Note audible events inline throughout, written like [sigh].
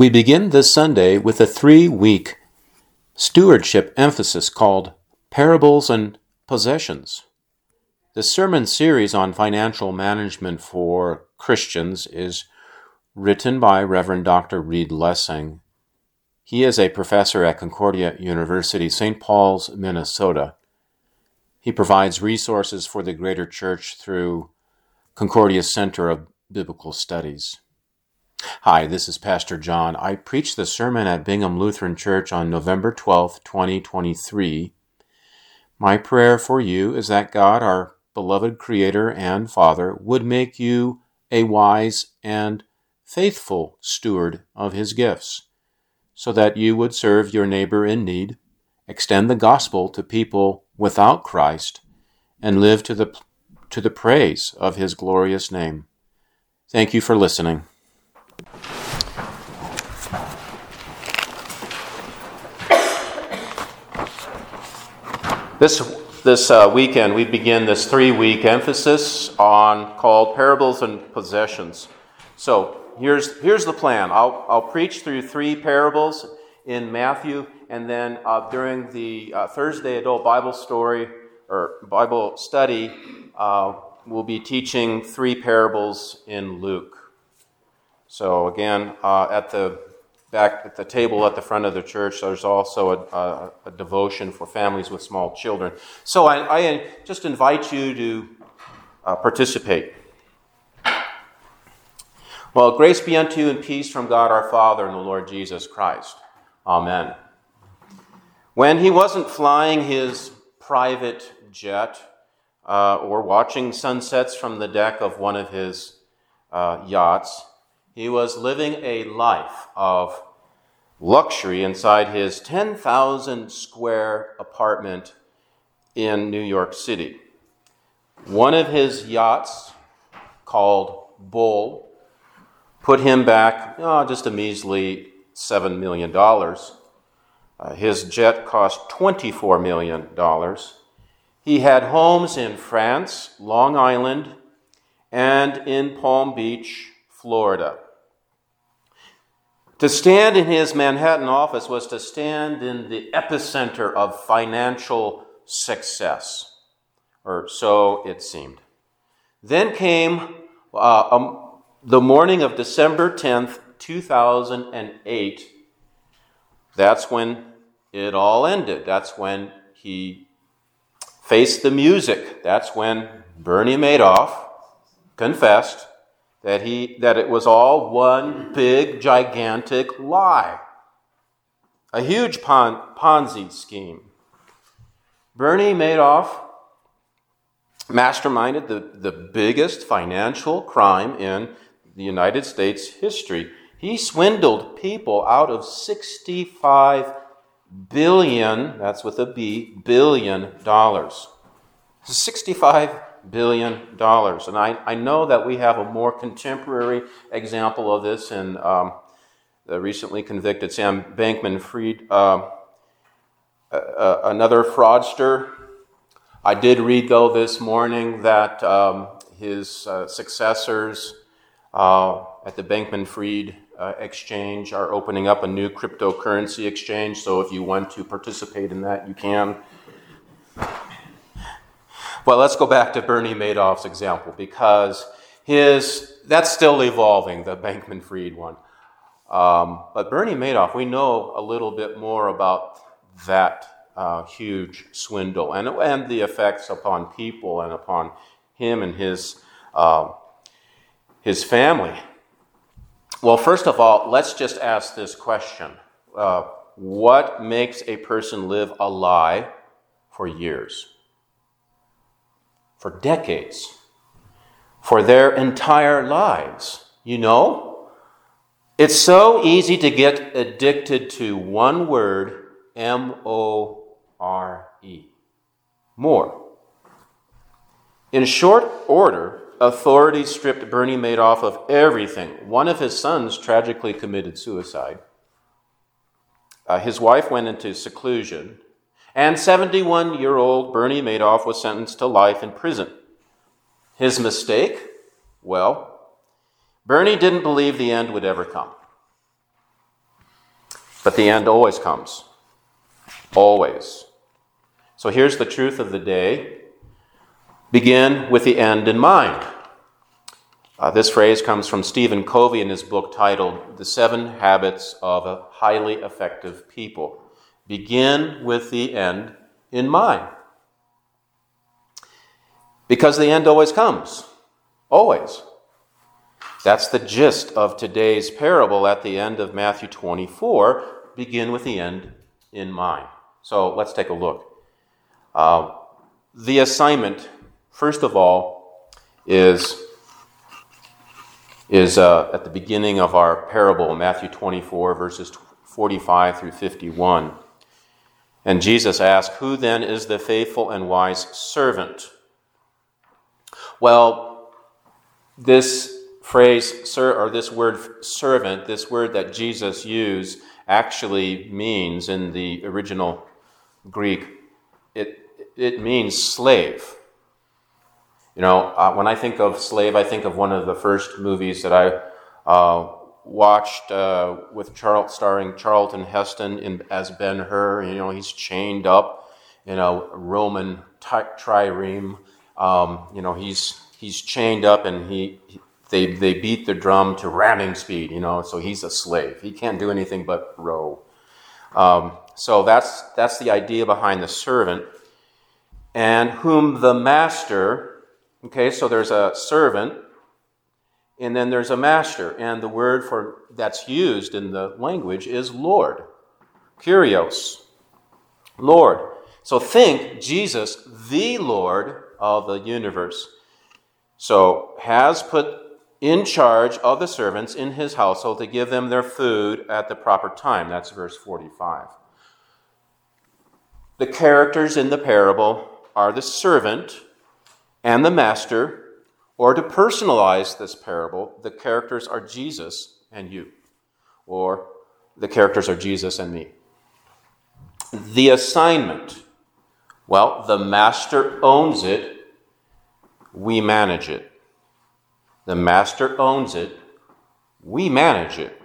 We begin this Sunday with a three week stewardship emphasis called Parables and Possessions. The sermon series on financial management for Christians is written by Reverend Dr. Reed Lessing. He is a professor at Concordia University, St. Paul's, Minnesota. He provides resources for the greater church through Concordia's Center of Biblical Studies. Hi, this is Pastor John. I preached the sermon at Bingham Lutheran Church on November 12, 2023. My prayer for you is that God, our beloved Creator and Father, would make you a wise and faithful steward of His gifts, so that you would serve your neighbor in need, extend the gospel to people without Christ, and live to the, to the praise of His glorious name. Thank you for listening. This, this uh, weekend, we begin this three week emphasis on called Parables and Possessions. So here's, here's the plan I'll, I'll preach through three parables in Matthew, and then uh, during the uh, Thursday adult Bible story or Bible study, uh, we'll be teaching three parables in Luke. So again, uh, at the back at the table at the front of the church, there's also a, a, a devotion for families with small children. So I, I just invite you to uh, participate. Well, grace be unto you and peace from God our Father and the Lord Jesus Christ. Amen. When he wasn't flying his private jet uh, or watching sunsets from the deck of one of his uh, yachts, he was living a life of luxury inside his 10,000 square apartment in New York City. One of his yachts, called Bull, put him back oh, just a measly $7 million. Uh, his jet cost $24 million. He had homes in France, Long Island, and in Palm Beach, Florida. To stand in his Manhattan office was to stand in the epicenter of financial success, or so it seemed. Then came uh, um, the morning of December 10th, 2008. That's when it all ended. That's when he faced the music. That's when Bernie Madoff confessed that, he, that it was all one big, gigantic lie, a huge pon- Ponzi scheme. Bernie Madoff masterminded the, the biggest financial crime in the United States history. He swindled people out of 65 billion, that's with a B, billion dollars. 65 billion dollars. And I, I know that we have a more contemporary example of this in um, the recently convicted Sam Bankman Fried, uh, uh, another fraudster. I did read, though, this morning that um, his uh, successors uh, at the Bankman Fried uh, exchange are opening up a new cryptocurrency exchange. So if you want to participate in that, you can. Well, let's go back to Bernie Madoff's example because his that's still evolving, the Bankman Fried one. Um, but Bernie Madoff, we know a little bit more about that uh, huge swindle and, and the effects upon people and upon him and his, uh, his family. Well, first of all, let's just ask this question uh, What makes a person live a lie for years? For decades, for their entire lives. You know? It's so easy to get addicted to one word M O R E. More. In short order, authorities stripped Bernie Madoff of everything. One of his sons tragically committed suicide. Uh, his wife went into seclusion. And 71 year old Bernie Madoff was sentenced to life in prison. His mistake? Well, Bernie didn't believe the end would ever come. But the end always comes. Always. So here's the truth of the day begin with the end in mind. Uh, this phrase comes from Stephen Covey in his book titled The Seven Habits of Highly Effective People. Begin with the end in mind. Because the end always comes. Always. That's the gist of today's parable at the end of Matthew 24. Begin with the end in mind. So let's take a look. Uh, the assignment, first of all, is, is uh, at the beginning of our parable, Matthew 24, verses 45 through 51. And Jesus asked, Who then is the faithful and wise servant? Well, this phrase, sir, or this word servant, this word that Jesus used, actually means in the original Greek, it, it means slave. You know, uh, when I think of slave, I think of one of the first movies that I uh, watched uh, with Charles, starring Charlton Heston in, as Ben Hur. You know, he's chained up in a Roman trireme um, you know, he's he's chained up and he, they they beat the drum to ramming speed. You know, so he's a slave. He can't do anything but row. Um, so that's that's the idea behind the servant, and whom the master. Okay, so there's a servant, and then there's a master, and the word for that's used in the language is Lord, Kyrios, Lord. So think Jesus, the Lord, of the universe. So, has put in charge of the servants in his household to give them their food at the proper time. That's verse 45. The characters in the parable are the servant and the master, or to personalize this parable, the characters are Jesus and you, or the characters are Jesus and me. The assignment well, the master owns it, we manage it. The master owns it, we manage it.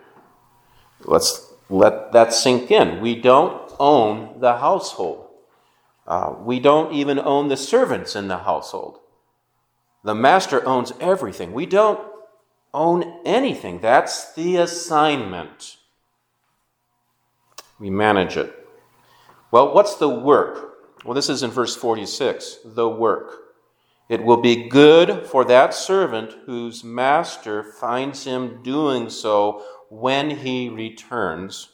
Let's let that sink in. We don't own the household. Uh, we don't even own the servants in the household. The master owns everything. We don't own anything. That's the assignment. We manage it. Well, what's the work? Well, this is in verse 46 the work. It will be good for that servant whose master finds him doing so when he returns.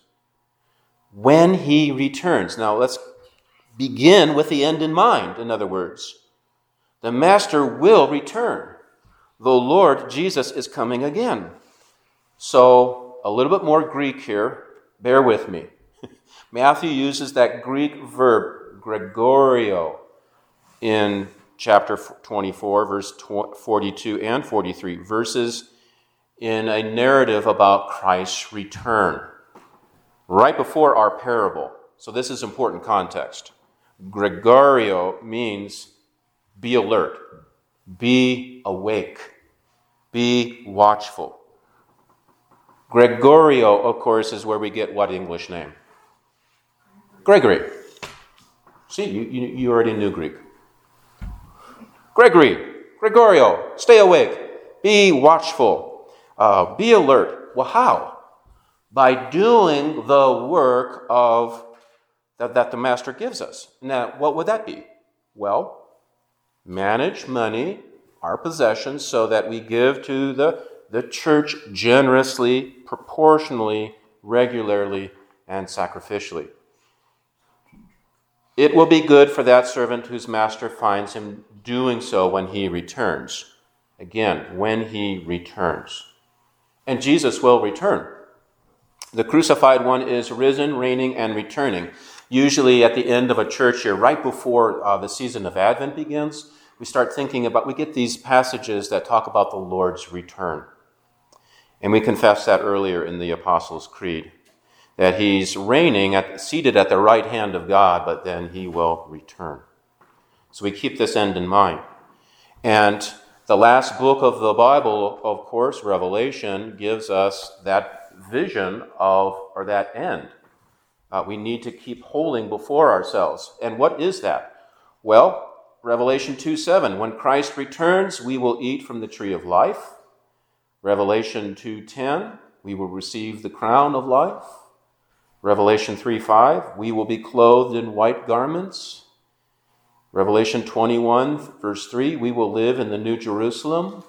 When he returns. Now, let's begin with the end in mind, in other words. The master will return. The Lord Jesus is coming again. So, a little bit more Greek here. Bear with me. [laughs] Matthew uses that Greek verb gregoreo, in chapter 24, verse 42 and 43, verses in a narrative about Christ's return, right before our parable. So, this is important context. gregoreo means be alert, be awake, be watchful. gregoreo, of course, is where we get what English name? Gregory. See, you, you, you already knew Greek. Gregory, gregoreo, stay awake, be watchful, uh, be alert. Well, how? By doing the work of that, that the master gives us. Now, what would that be? Well, manage money, our possessions, so that we give to the, the church generously, proportionally, regularly, and sacrificially. It will be good for that servant whose master finds him doing so when he returns. Again, when he returns. And Jesus will return. The crucified one is risen, reigning, and returning. Usually at the end of a church year, right before uh, the season of Advent begins, we start thinking about, we get these passages that talk about the Lord's return. And we confessed that earlier in the Apostles' Creed that he's reigning, at, seated at the right hand of God, but then he will return. So we keep this end in mind. And the last book of the Bible, of course, Revelation, gives us that vision of, or that end. Uh, we need to keep holding before ourselves. And what is that? Well, Revelation 2 7, when Christ returns, we will eat from the tree of life. Revelation 2:10, we will receive the crown of life. Revelation 3 5, we will be clothed in white garments. Revelation 21 verse 3, we will live in the new Jerusalem.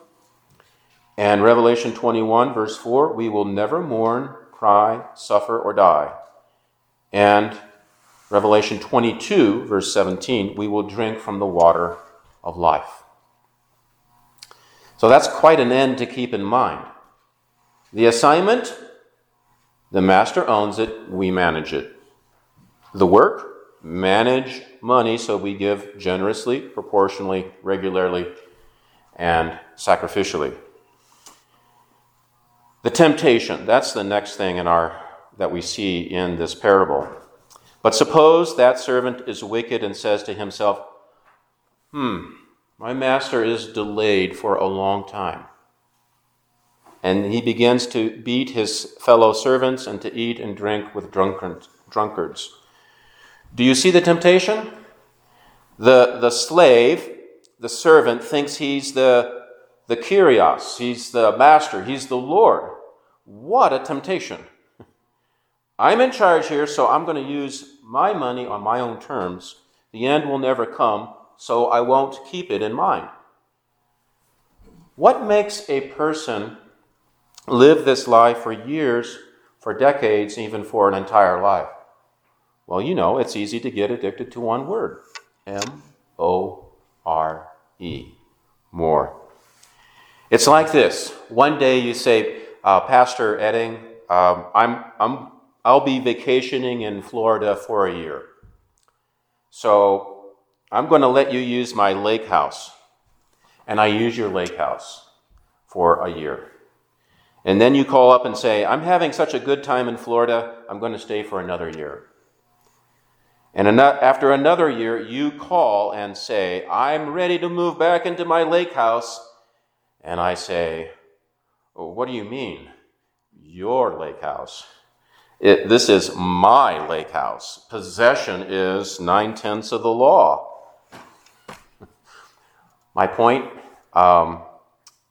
And Revelation 21 verse 4, we will never mourn, cry, suffer or die. And Revelation 22 verse 17, we will drink from the water of life. So that's quite an end to keep in mind. The assignment, the master owns it, we manage it. The work, manage money so we give generously, proportionally, regularly, and sacrificially. The temptation, that's the next thing in our that we see in this parable. But suppose that servant is wicked and says to himself, Hmm, my master is delayed for a long time. And he begins to beat his fellow servants and to eat and drink with drunkards. Do you see the temptation? The, the slave, the servant, thinks he's the, the Kyrios, he's the master, he's the Lord. What a temptation. I'm in charge here, so I'm going to use my money on my own terms. The end will never come so I won't keep it in mind. What makes a person live this life for years, for decades, even for an entire life? Well, you know, it's easy to get addicted to one word M O R E. More. It's like this. One day you say, uh, Pastor Edding, um, I'm, I'm, I'll be vacationing in Florida for a year. So I'm going to let you use my lake house. And I use your lake house for a year. And then you call up and say, I'm having such a good time in Florida, I'm going to stay for another year. And after another year, you call and say, I'm ready to move back into my lake house. And I say, oh, What do you mean? Your lake house. It, this is my lake house. Possession is nine tenths of the law. [laughs] My point um,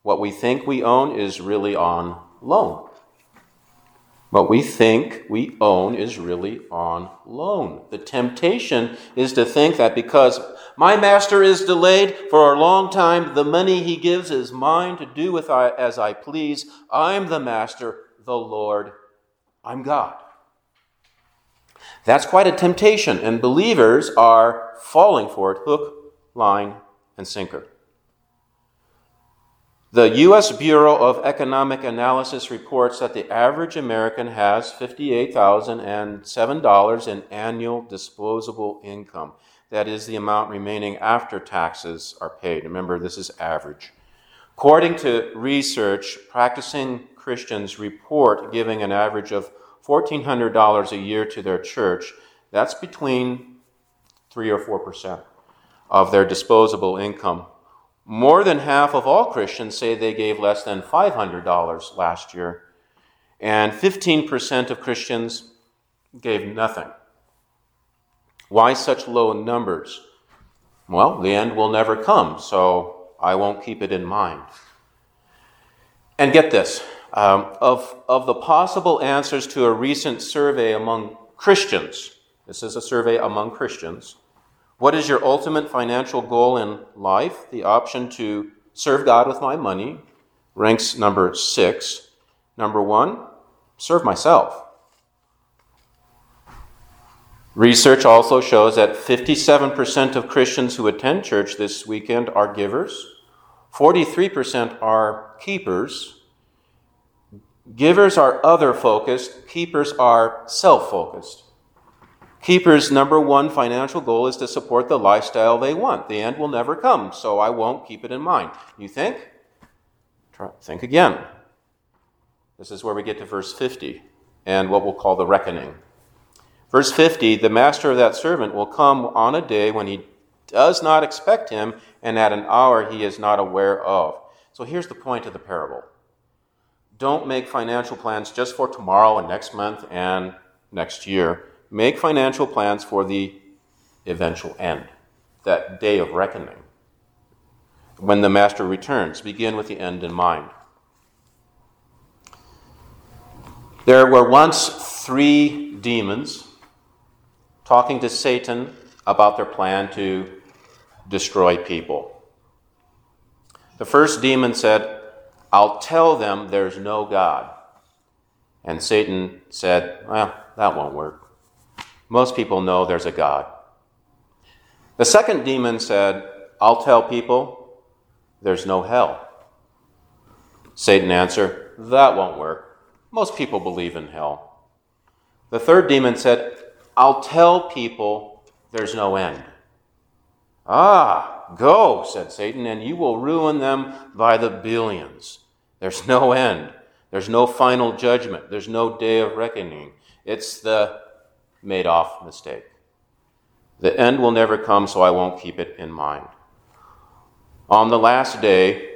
what we think we own is really on loan. What we think we own is really on loan. The temptation is to think that because my master is delayed for a long time, the money he gives is mine to do with I, as I please. I'm the master, the Lord, I'm God. That's quite a temptation, and believers are falling for it hook, line, and sinker. The U.S. Bureau of Economic Analysis reports that the average American has $58,007 in annual disposable income. That is the amount remaining after taxes are paid. Remember, this is average. According to research, practicing Christians report giving an average of $1,400 a year to their church. That's between 3 or 4% of their disposable income. More than half of all Christians say they gave less than $500 last year, and 15% of Christians gave nothing. Why such low numbers? Well, the end will never come, so I won't keep it in mind. And get this um, of, of the possible answers to a recent survey among Christians, this is a survey among Christians, what is your ultimate financial goal in life? The option to serve God with my money ranks number six. Number one, serve myself. Research also shows that 57% of Christians who attend church this weekend are givers, 43% are keepers. Givers are other focused, keepers are self focused. Keepers' number one financial goal is to support the lifestyle they want. The end will never come, so I won't keep it in mind. You think? Try, think again. This is where we get to verse 50 and what we'll call the reckoning. Verse 50 The master of that servant will come on a day when he does not expect him, and at an hour he is not aware of. So here's the point of the parable don't make financial plans just for tomorrow and next month and next year make financial plans for the eventual end, that day of reckoning. When the master returns, begin with the end in mind. There were once three demons talking to Satan about their plan to destroy people. The first demon said, I'll tell them there's no God. And Satan said, Well, that won't work. Most people know there's a God. The second demon said, I'll tell people there's no hell. Satan answered, That won't work. Most people believe in hell. The third demon said, I'll tell people there's no end. Ah, go, said Satan, and you will ruin them by the billions. There's no end. There's no final judgment. There's no day of reckoning. It's the Madoff mistake. The end will never come, so I won't keep it in mind. On the last day,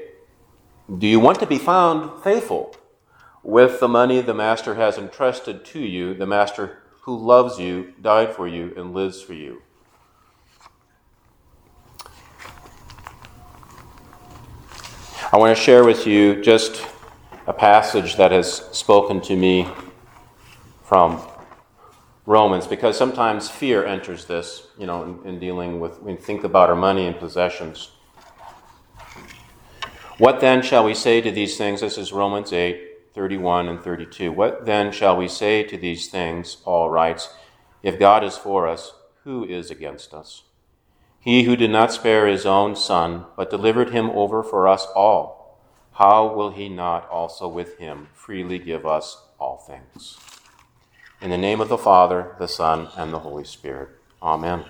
do you want to be found faithful with the money the Master has entrusted to you, the Master who loves you, died for you, and lives for you? I want to share with you just a passage that has spoken to me from Romans because sometimes fear enters this, you know, in, in dealing with, we think about our money and possessions. What then shall we say to these things? This is Romans 8, 31 and 32. What then shall we say to these things? Paul writes, If God is for us, who is against us? He who did not spare his own son, but delivered him over for us all, how will he not also with him freely give us all things? In the name of the Father, the Son, and the Holy Spirit. Amen.